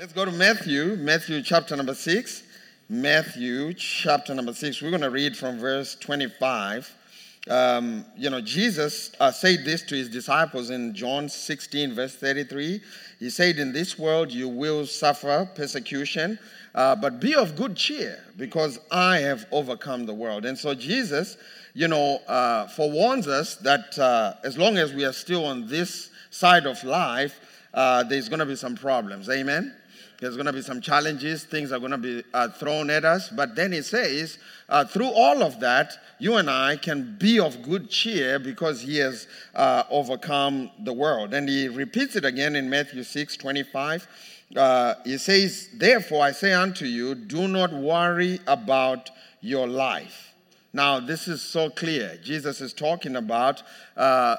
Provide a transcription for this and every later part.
Let's go to Matthew, Matthew chapter number 6. Matthew chapter number 6. We're going to read from verse 25. Um, you know, Jesus uh, said this to his disciples in John 16, verse 33. He said, In this world you will suffer persecution, uh, but be of good cheer, because I have overcome the world. And so Jesus, you know, uh, forewarns us that uh, as long as we are still on this side of life, uh, there's going to be some problems. Amen? There's going to be some challenges. Things are going to be uh, thrown at us. But then he says, uh, through all of that, you and I can be of good cheer because he has uh, overcome the world. And he repeats it again in Matthew 6 25. Uh, he says, Therefore, I say unto you, do not worry about your life. Now, this is so clear. Jesus is talking about uh,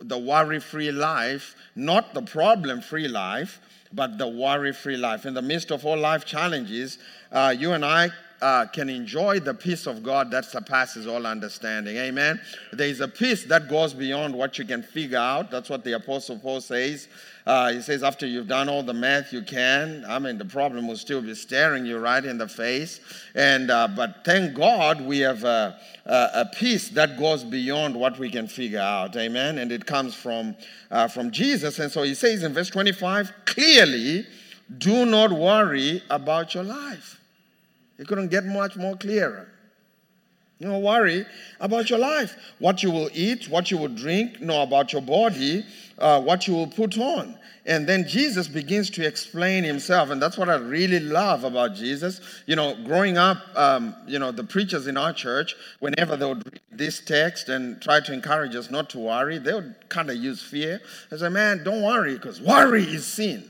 the worry free life, not the problem free life but the worry free life. In the midst of all life challenges, uh, you and I uh, can enjoy the peace of God that surpasses all understanding. Amen. There is a peace that goes beyond what you can figure out. That's what the Apostle Paul says. Uh, he says, after you've done all the math you can, I mean, the problem will still be staring you right in the face. And uh, but thank God we have a, a, a, peace that goes beyond what we can figure out. Amen. And it comes from uh, from Jesus. And so he says in verse 25, clearly, do not worry about your life. It couldn't get much more clearer. You know, worry about your life, what you will eat, what you will drink, know about your body, uh, what you will put on. And then Jesus begins to explain himself. And that's what I really love about Jesus. You know, growing up, um, you know, the preachers in our church, whenever they would read this text and try to encourage us not to worry, they would kind of use fear. They say, man, don't worry, because worry is sin.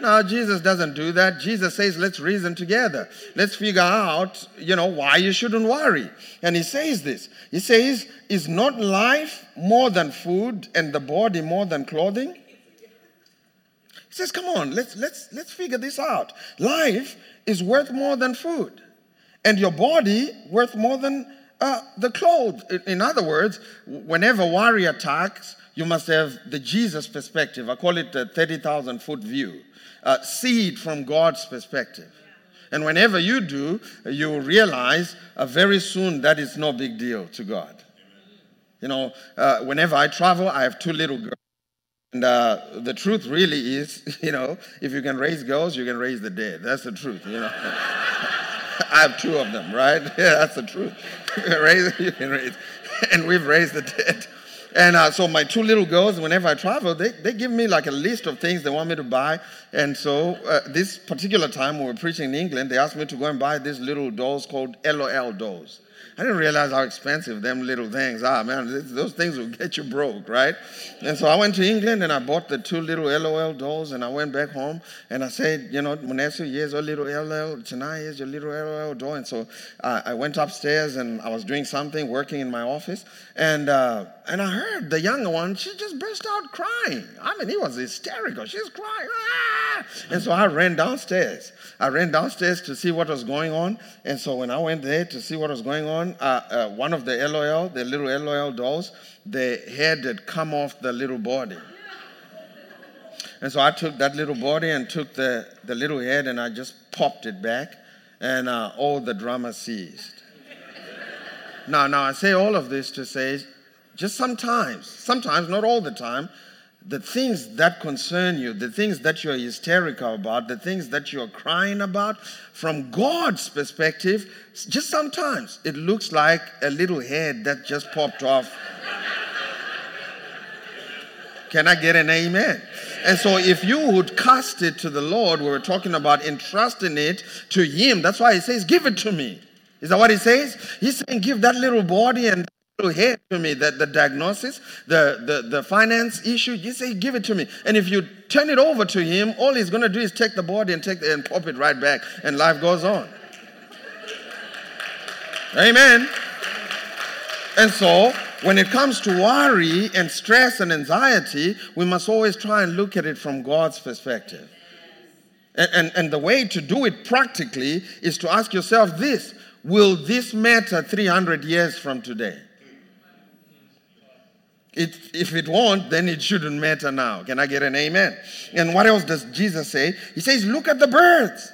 No, Jesus doesn't do that. Jesus says, let's reason together. Let's figure out, you know, why you shouldn't worry. And he says this. He says, is not life more than food and the body more than clothing? He says, come on, let's, let's, let's figure this out. Life is worth more than food and your body worth more than uh, the clothes. In other words, whenever worry attacks, you must have the Jesus perspective. I call it the 30,000 foot view uh, see it from God's perspective. And whenever you do, you realize uh, very soon that it's no big deal to God. You know, uh, whenever I travel, I have two little girls. And uh, the truth really is, you know, if you can raise girls, you can raise the dead. That's the truth, you know. I have two of them, right? Yeah, that's the truth. Raise, you can raise. And we've raised the dead. And uh, so my two little girls, whenever I travel, they, they give me like a list of things they want me to buy. And so uh, this particular time we were preaching in England, they asked me to go and buy these little dolls called LOL dolls. I didn't realize how expensive them little things are, man. Those things will get you broke, right? And so I went to England and I bought the two little LOL dolls and I went back home and I said, you know, Munesu, here's your little LOL. Tonight, here's your little LOL doll. And so uh, I went upstairs and I was doing something, working in my office. And, uh, and I heard the younger one, she just burst out crying. I mean, it was hysterical. She's crying. Ah! And so I ran downstairs. I ran downstairs to see what was going on. And so when I went there to see what was going on, uh, uh, one of the LOL, the little LOL dolls, the head had come off the little body. And so I took that little body and took the, the little head and I just popped it back, and uh, all the drama ceased. now, now I say all of this to say, just sometimes, sometimes, not all the time, the things that concern you, the things that you're hysterical about, the things that you're crying about, from God's perspective, just sometimes it looks like a little head that just popped off. Can I get an amen? And so, if you would cast it to the Lord, we were talking about entrusting it to Him. That's why He says, Give it to me. Is that what He says? He's saying, Give that little body and head to me that the diagnosis, the, the, the finance issue, you say, give it to me. And if you turn it over to him, all he's going to do is take the body and take the, and pop it right back, and life goes on. Amen. And so, when it comes to worry and stress and anxiety, we must always try and look at it from God's perspective. And, and, and the way to do it practically is to ask yourself this Will this matter 300 years from today? It, if it won't, then it shouldn't matter now. Can I get an amen? And what else does Jesus say? He says, Look at the birds.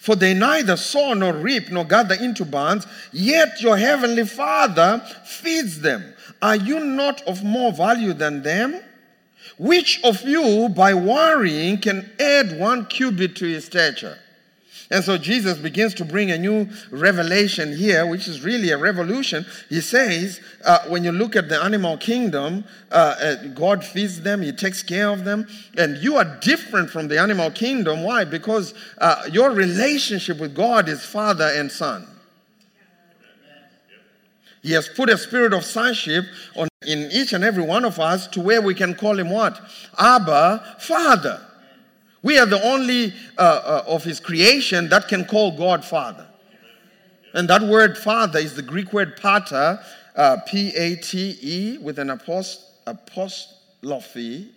For they neither sow nor reap nor gather into barns, yet your heavenly Father feeds them. Are you not of more value than them? Which of you, by worrying, can add one cubit to his stature? And so Jesus begins to bring a new revelation here, which is really a revolution. He says, uh, when you look at the animal kingdom, uh, uh, God feeds them, He takes care of them, and you are different from the animal kingdom. Why? Because uh, your relationship with God is father and son. He has put a spirit of sonship on in each and every one of us to where we can call him what? Abba, Father. We are the only uh, uh, of his creation that can call God Father. And that word Father is the Greek word pater, uh, P A T E, with an apost- apostrophe,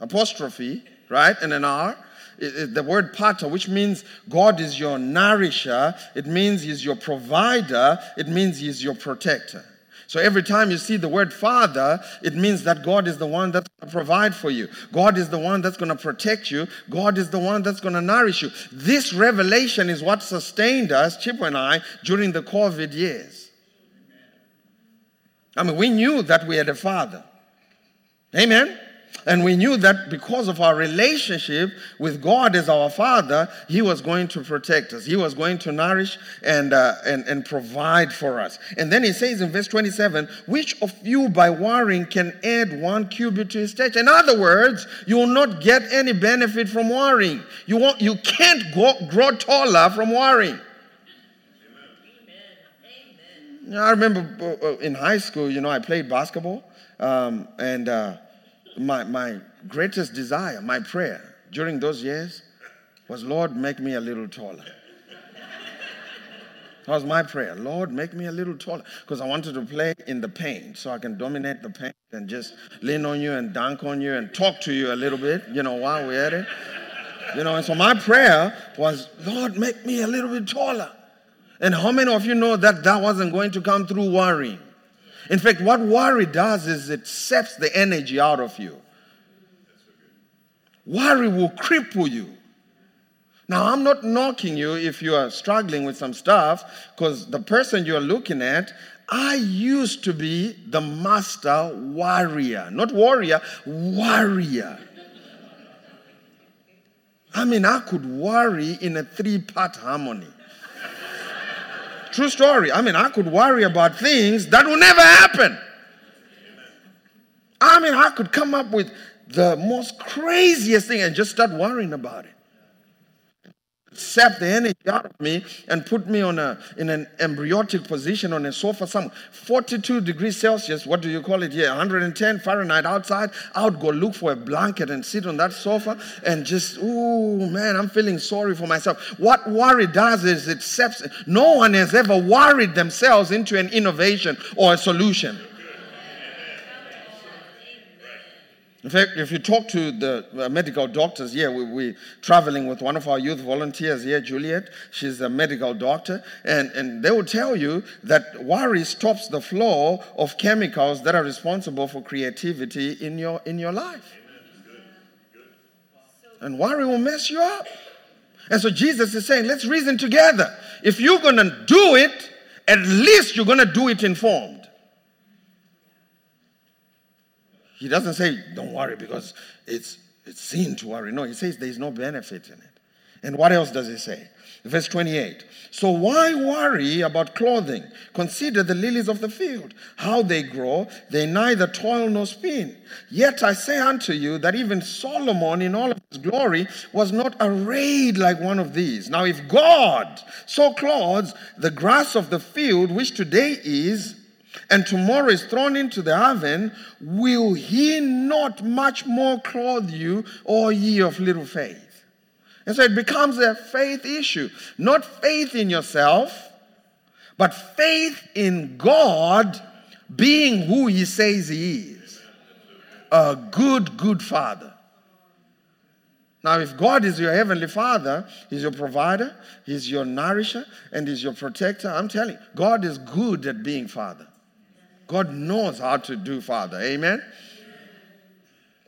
apostrophe, right? And an R. It, it, the word pater, which means God is your nourisher, it means He's your provider, it means He's your protector. So every time you see the word Father, it means that God is the one that's going to provide for you. God is the one that's going to protect you. God is the one that's going to nourish you. This revelation is what sustained us, Chip and I, during the COVID years. I mean, we knew that we had a Father. Amen. And we knew that because of our relationship with God as our Father, He was going to protect us. He was going to nourish and, uh, and, and provide for us. And then He says in verse 27 Which of you by worrying can add one cubit to his stature? In other words, you will not get any benefit from worrying. You, won't, you can't go, grow taller from worrying. I remember uh, uh, in high school, you know, I played basketball. Um, and uh, my, my greatest desire, my prayer during those years was, Lord, make me a little taller. That was my prayer. Lord, make me a little taller. Because I wanted to play in the paint so I can dominate the paint and just lean on you and dunk on you and talk to you a little bit, you know, while we're at it. You know, and so my prayer was, Lord, make me a little bit taller. And how many of you know that that wasn't going to come through worrying? In fact, what worry does is it saps the energy out of you. Worry will cripple you. Now, I'm not knocking you if you are struggling with some stuff, because the person you're looking at, I used to be the master warrior. Not warrior, warrior. I mean, I could worry in a three part harmony. True story. I mean, I could worry about things that will never happen. I mean, I could come up with the most craziest thing and just start worrying about it sap the energy out of me and put me on a, in an embryotic position on a sofa somewhere. 42 degrees Celsius, what do you call it here? 110 Fahrenheit outside. I would go look for a blanket and sit on that sofa and just, ooh, man, I'm feeling sorry for myself. What worry does is it saps. No one has ever worried themselves into an innovation or a solution. In fact, if you talk to the uh, medical doctors here, we, we're traveling with one of our youth volunteers here, Juliet. She's a medical doctor, and, and they will tell you that worry stops the flow of chemicals that are responsible for creativity in your, in your life. And worry will mess you up. And so Jesus is saying, let's reason together. If you're going to do it, at least you're going to do it informed. He doesn't say, don't worry because it's, it's sin to worry. No, he says there's no benefit in it. And what else does he say? Verse 28. So why worry about clothing? Consider the lilies of the field, how they grow. They neither toil nor spin. Yet I say unto you that even Solomon in all of his glory was not arrayed like one of these. Now if God so clothes the grass of the field, which today is and tomorrow is thrown into the oven, will he not much more clothe you, O ye of little faith? And so it becomes a faith issue. Not faith in yourself, but faith in God being who he says he is a good, good father. Now, if God is your heavenly father, he's your provider, he's your nourisher, and he's your protector, I'm telling you, God is good at being father. God knows how to do, Father. Amen?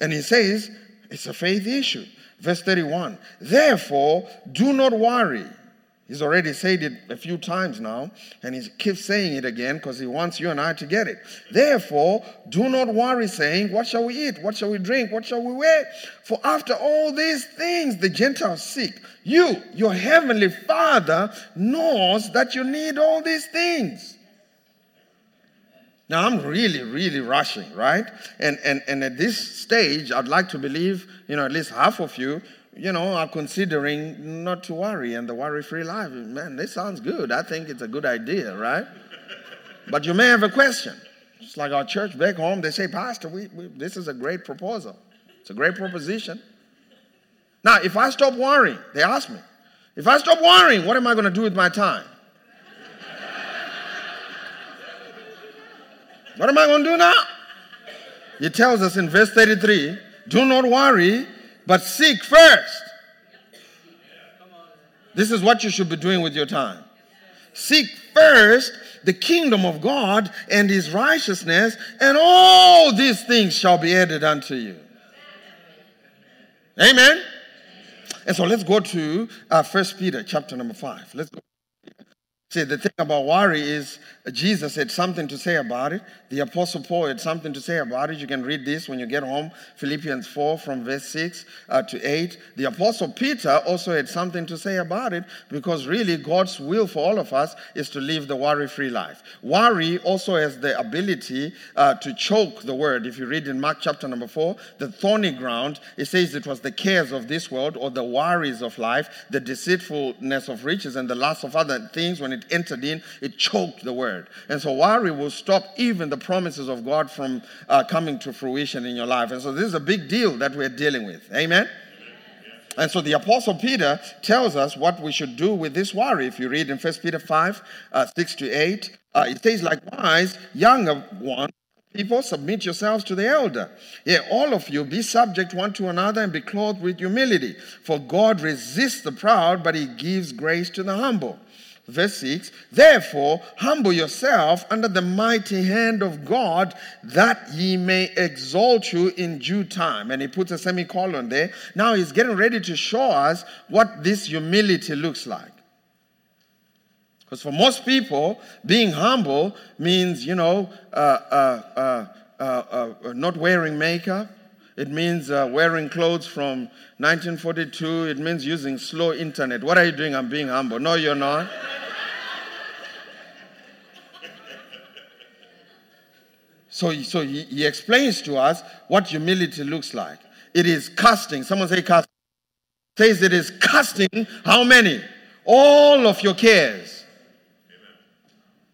And he says, it's a faith issue. Verse 31 Therefore, do not worry. He's already said it a few times now, and he keeps saying it again because he wants you and I to get it. Therefore, do not worry, saying, What shall we eat? What shall we drink? What shall we wear? For after all these things the Gentiles seek. You, your heavenly Father, knows that you need all these things. Now I'm really, really rushing, right? And, and, and at this stage, I'd like to believe, you know, at least half of you, you know, are considering not to worry and the worry-free life. Man, this sounds good. I think it's a good idea, right? but you may have a question. It's like our church back home, they say, Pastor, we, we, this is a great proposal. It's a great proposition. Now, if I stop worrying, they ask me, if I stop worrying, what am I going to do with my time? What am I going to do now? He tells us in verse 33 do not worry, but seek first. This is what you should be doing with your time. Seek first the kingdom of God and his righteousness, and all these things shall be added unto you. Amen. And so let's go to uh, First Peter chapter number 5. Let's go. See, the thing about worry is Jesus had something to say about it. The Apostle Paul had something to say about it. You can read this when you get home Philippians 4 from verse 6 uh, to 8. The Apostle Peter also had something to say about it because really God's will for all of us is to live the worry free life. Worry also has the ability uh, to choke the word. If you read in Mark chapter number 4, the thorny ground, it says it was the cares of this world or the worries of life, the deceitfulness of riches, and the lust of other things when it it entered in, it choked the word. And so worry will stop even the promises of God from uh, coming to fruition in your life. And so this is a big deal that we're dealing with. Amen? And so the Apostle Peter tells us what we should do with this worry. If you read in 1 Peter 5, uh, 6 to 8, uh, it says, likewise, younger ones, people, submit yourselves to the elder. Yea, all of you be subject one to another and be clothed with humility. For God resists the proud, but he gives grace to the humble. Verse 6 Therefore, humble yourself under the mighty hand of God, that he may exalt you in due time. And he puts a semicolon there. Now he's getting ready to show us what this humility looks like. Because for most people, being humble means, you know, uh, uh, uh, uh not wearing makeup. It means uh, wearing clothes from 1942. It means using slow internet. What are you doing? I'm being humble. No, you're not. So, so he, he explains to us what humility looks like. It is casting. Someone say casting. Says it is casting how many? All of your cares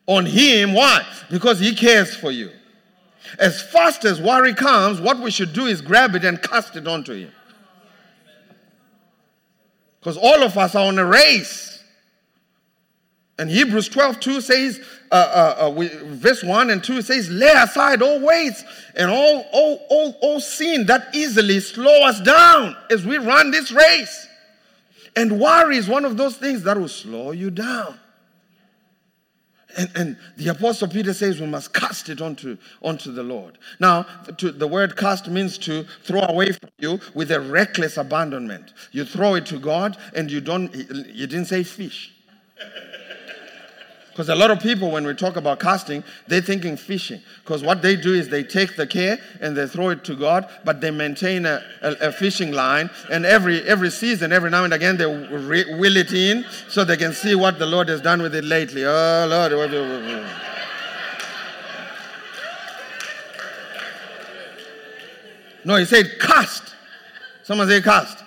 on him. Why? Because he cares for you. As fast as worry comes, what we should do is grab it and cast it onto him. Because all of us are on a race. And Hebrews 12, 2 says, uh, uh, uh, we, verse 1 and 2 says, lay aside all weights and all, all, all, all sin that easily slow us down as we run this race. And worry is one of those things that will slow you down. And, and, the apostle peter says we must cast it onto, onto the lord. Now to, the word cast means to throw away from you with a reckless abandonment. You throw it to god and you don't you didn't say fish because a lot of people, when we talk about casting, they're thinking fishing. Because what they do is they take the care and they throw it to God, but they maintain a, a, a fishing line. And every, every season, every now and again, they re- wheel it in so they can see what the Lord has done with it lately. Oh, Lord. No, he said cast. Someone say cast.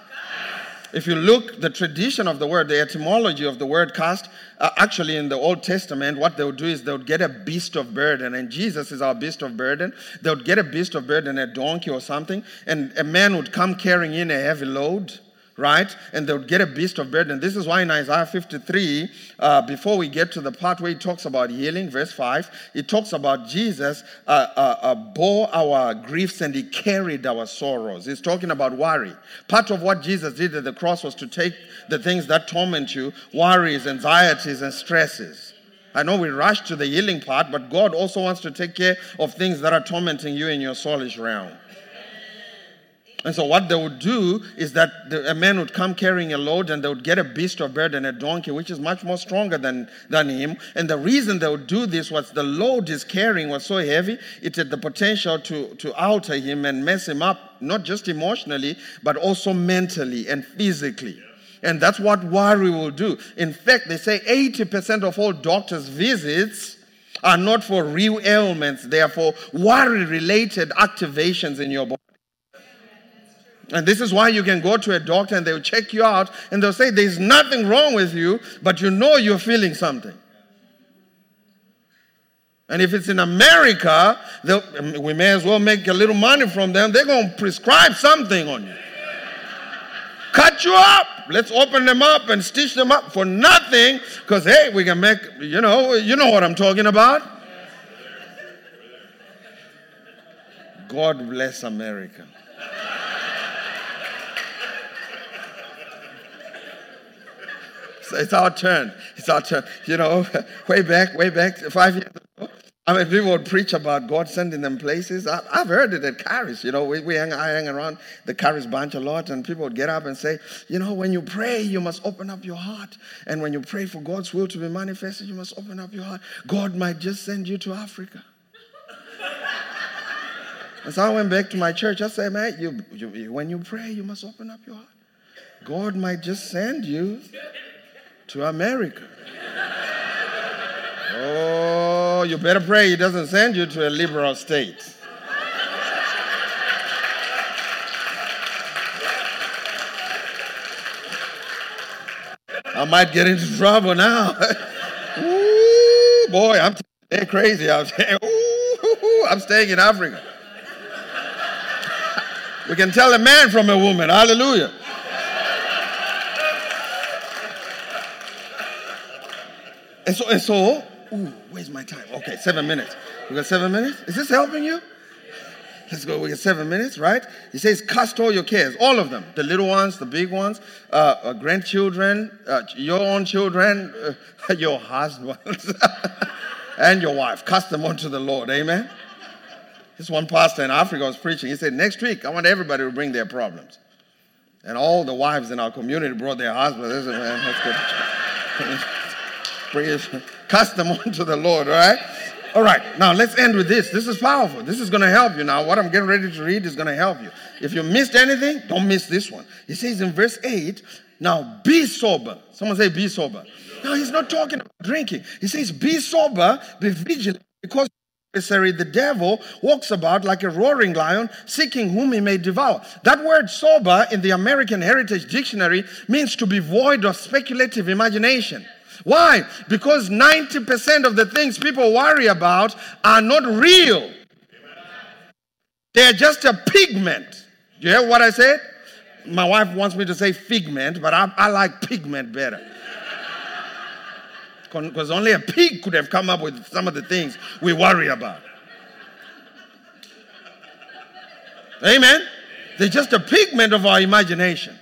If you look, the tradition of the word, the etymology of the word cast, uh, actually in the Old Testament, what they would do is they would get a beast of burden, and Jesus is our beast of burden. They would get a beast of burden, a donkey or something, and a man would come carrying in a heavy load right? And they would get a beast of burden. This is why in Isaiah 53, uh, before we get to the part where he talks about healing, verse 5, it talks about Jesus uh, uh, uh, bore our griefs and he carried our sorrows. He's talking about worry. Part of what Jesus did at the cross was to take the things that torment you, worries, anxieties, and stresses. I know we rush to the healing part, but God also wants to take care of things that are tormenting you in your soulish realm. And so, what they would do is that the, a man would come carrying a load and they would get a beast of burden, a donkey, which is much more stronger than, than him. And the reason they would do this was the load he's carrying was so heavy, it had the potential to, to alter him and mess him up, not just emotionally, but also mentally and physically. And that's what worry will do. In fact, they say 80% of all doctors' visits are not for real ailments, they are for worry related activations in your body. And this is why you can go to a doctor and they'll check you out and they'll say there's nothing wrong with you, but you know you're feeling something. And if it's in America, we may as well make a little money from them. They're going to prescribe something on you. Cut you up. Let's open them up and stitch them up for nothing because, hey, we can make, you know, you know what I'm talking about. God bless America. It's our turn. It's our turn. You know, way back, way back, five years ago, I mean, people would preach about God sending them places. I, have heard it at Charis. You know, we, we hang, I hang around the Charis bunch a lot, and people would get up and say, you know, when you pray, you must open up your heart. And when you pray for God's will to be manifested, you must open up your heart. God might just send you to Africa. and so I went back to my church. I said, man, you, you, when you pray, you must open up your heart. God might just send you to America. Oh, you better pray he doesn't send you to a liberal state. I might get into trouble now. Ooh, boy, I'm t- crazy. I'm, ooh, I'm staying in Africa. we can tell a man from a woman. Hallelujah. And so, and so, ooh, where's my time? Okay, seven minutes. We got seven minutes? Is this helping you? Let's go. We got seven minutes, right? He says, cast all your cares, all of them, the little ones, the big ones, uh, uh, grandchildren, uh, your own children, uh, your husbands, and your wife. Cast them onto the Lord. Amen. This one pastor in Africa was preaching. He said, next week, I want everybody to bring their problems. And all the wives in our community brought their husbands. That's good. Praise. Cast them onto the Lord, all right? All right, now let's end with this. This is powerful. This is going to help you. Now, what I'm getting ready to read is going to help you. If you missed anything, don't miss this one. He says in verse 8, now be sober. Someone say, be sober. Now, he's not talking about drinking. He says, be sober, be vigilant, because adversary, the devil, walks about like a roaring lion, seeking whom he may devour. That word sober in the American Heritage Dictionary means to be void of speculative imagination. Why? Because 90% of the things people worry about are not real. They're just a pigment. Do you hear what I said? My wife wants me to say figment, but I, I like pigment better. Because only a pig could have come up with some of the things we worry about. Amen? They're just a pigment of our imagination.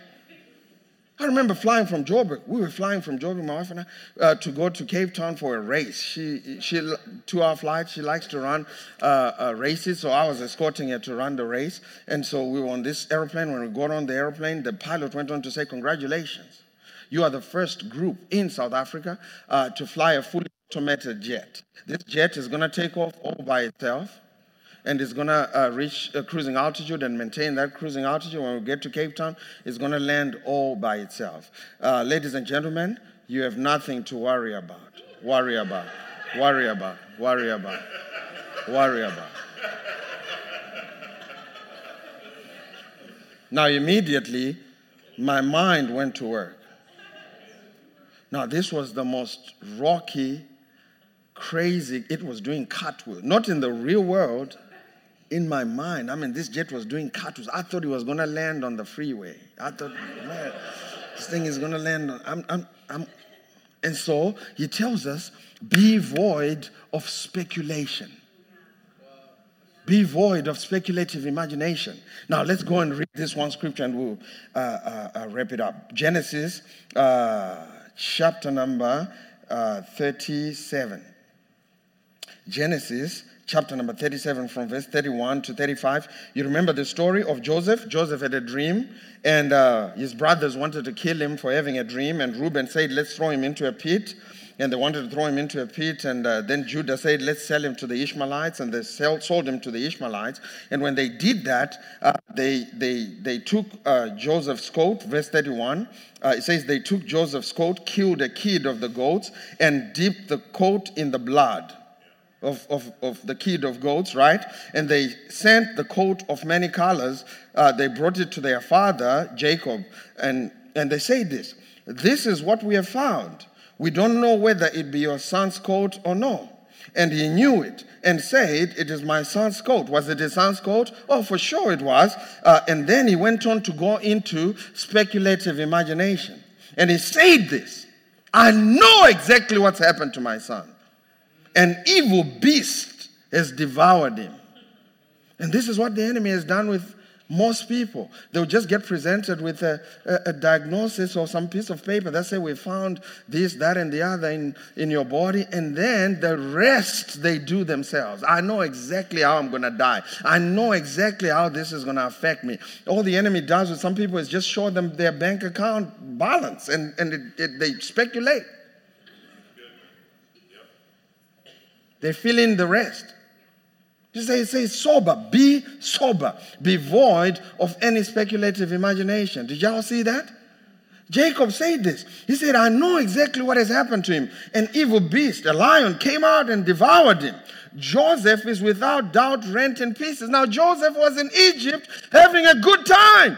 I remember flying from Joburg. We were flying from Joburg, my wife and I, uh, to go to Cape Town for a race. She, she, two-hour flight. She likes to run uh, uh, races, so I was escorting her to run the race. And so we were on this airplane. When we got on the airplane, the pilot went on to say, "Congratulations, you are the first group in South Africa uh, to fly a fully automated jet. This jet is going to take off all by itself." And it's going to uh, reach a cruising altitude and maintain that cruising altitude. When we get to Cape Town, it's going to land all by itself. Uh, ladies and gentlemen, you have nothing to worry about. Worry about. Worry about. Worry about. Worry about. Now, immediately, my mind went to work. Now, this was the most rocky, crazy, it was doing cartwheel. Not in the real world, in my mind, I mean, this jet was doing cartwheels. I thought it was going to land on the freeway. I thought, man, this thing is going to land on. I'm, I'm, I'm. And so he tells us be void of speculation. Be void of speculative imagination. Now, let's go and read this one scripture and we'll uh, uh, uh, wrap it up. Genesis uh, chapter number uh, 37. Genesis chapter number 37 from verse 31 to 35. You remember the story of Joseph? Joseph had a dream, and uh, his brothers wanted to kill him for having a dream. And Reuben said, Let's throw him into a pit. And they wanted to throw him into a pit. And uh, then Judah said, Let's sell him to the Ishmaelites. And they sell, sold him to the Ishmaelites. And when they did that, uh, they, they, they took uh, Joseph's coat, verse 31. Uh, it says, They took Joseph's coat, killed a kid of the goats, and dipped the coat in the blood of, of, of the kid of goats, right? And they sent the coat of many colors. Uh, they brought it to their father, Jacob. And, and they say this This is what we have found. We don't know whether it be your son's coat or no. And he knew it and said, It is my son's coat. Was it his son's coat? Oh, for sure it was. Uh, and then he went on to go into speculative imagination. And he said this I know exactly what's happened to my son an evil beast has devoured him. And this is what the enemy has done with most people. They'll just get presented with a, a, a, diagnosis or some piece of paper that say we found this, that, and the other in, in your body, and then the rest they do themselves. I know exactly how I'm gonna die. I know exactly how this is gonna affect me. All the enemy does with some people is just show them their bank account balance and, and it, it, they speculate. They fill in the rest. Just say, say sober, be sober, be void of any speculative imagination. Did y'all see that? Jacob said this. He said, I know exactly what has happened to him. An evil beast, a lion, came out and devoured him. Joseph is without doubt rent in pieces. Now, Joseph was in Egypt having a good time.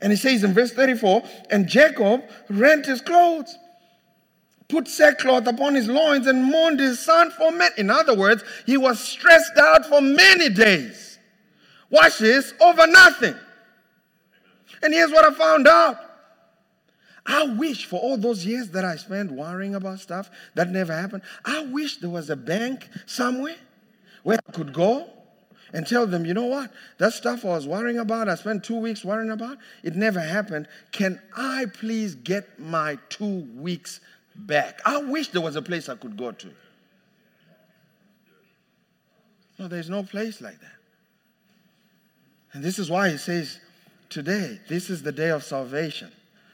And he says in verse 34 and Jacob rent his clothes put sackcloth upon his loins and mourned his son for men. In other words, he was stressed out for many days. Watch this over nothing. And here's what I found out. I wish for all those years that I spent worrying about stuff that never happened, I wish there was a bank somewhere where I could go and tell them, you know what? That stuff I was worrying about, I spent two weeks worrying about, it never happened. Can I please get my two weeks back. I wish there was a place I could go to. No, there's no place like that. And this is why he says, Today, this is the day of salvation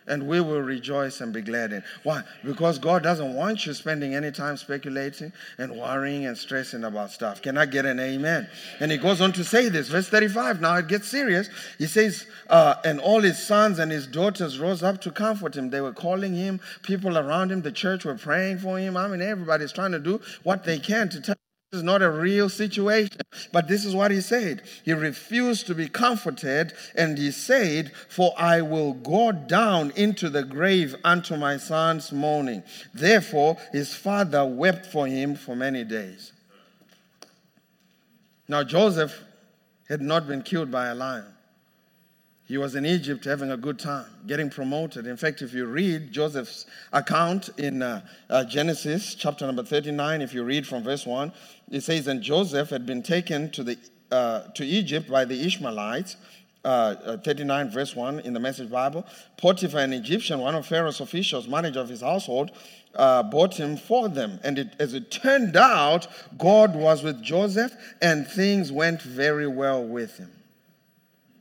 and we will rejoice and be glad in. Why? Because God doesn't want you spending any time speculating and worrying and stressing about stuff. Can I get an amen? And he goes on to say this, verse 35. Now it gets serious. He says, uh, And all his sons and his daughters rose up to comfort him. They were calling him, people around him, the church were praying for him. I mean, everybody's trying to do what they can to tell is not a real situation. But this is what he said. He refused to be comforted, and he said, For I will go down into the grave unto my son's mourning. Therefore, his father wept for him for many days. Now, Joseph had not been killed by a lion. He was in Egypt having a good time, getting promoted. In fact, if you read Joseph's account in uh, uh, Genesis chapter number 39, if you read from verse 1, it says, And Joseph had been taken to, the, uh, to Egypt by the Ishmaelites. Uh, uh, 39 verse 1 in the message bible potiphar an egyptian one of pharaoh's officials manager of his household uh, bought him for them and it, as it turned out god was with joseph and things went very well with him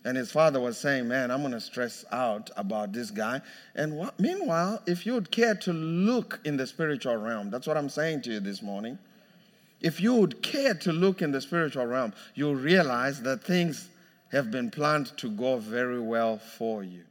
and his father was saying, Man, I'm going to stress out about this guy. And what, meanwhile, if you would care to look in the spiritual realm, that's what I'm saying to you this morning. If you would care to look in the spiritual realm, you'll realize that things have been planned to go very well for you.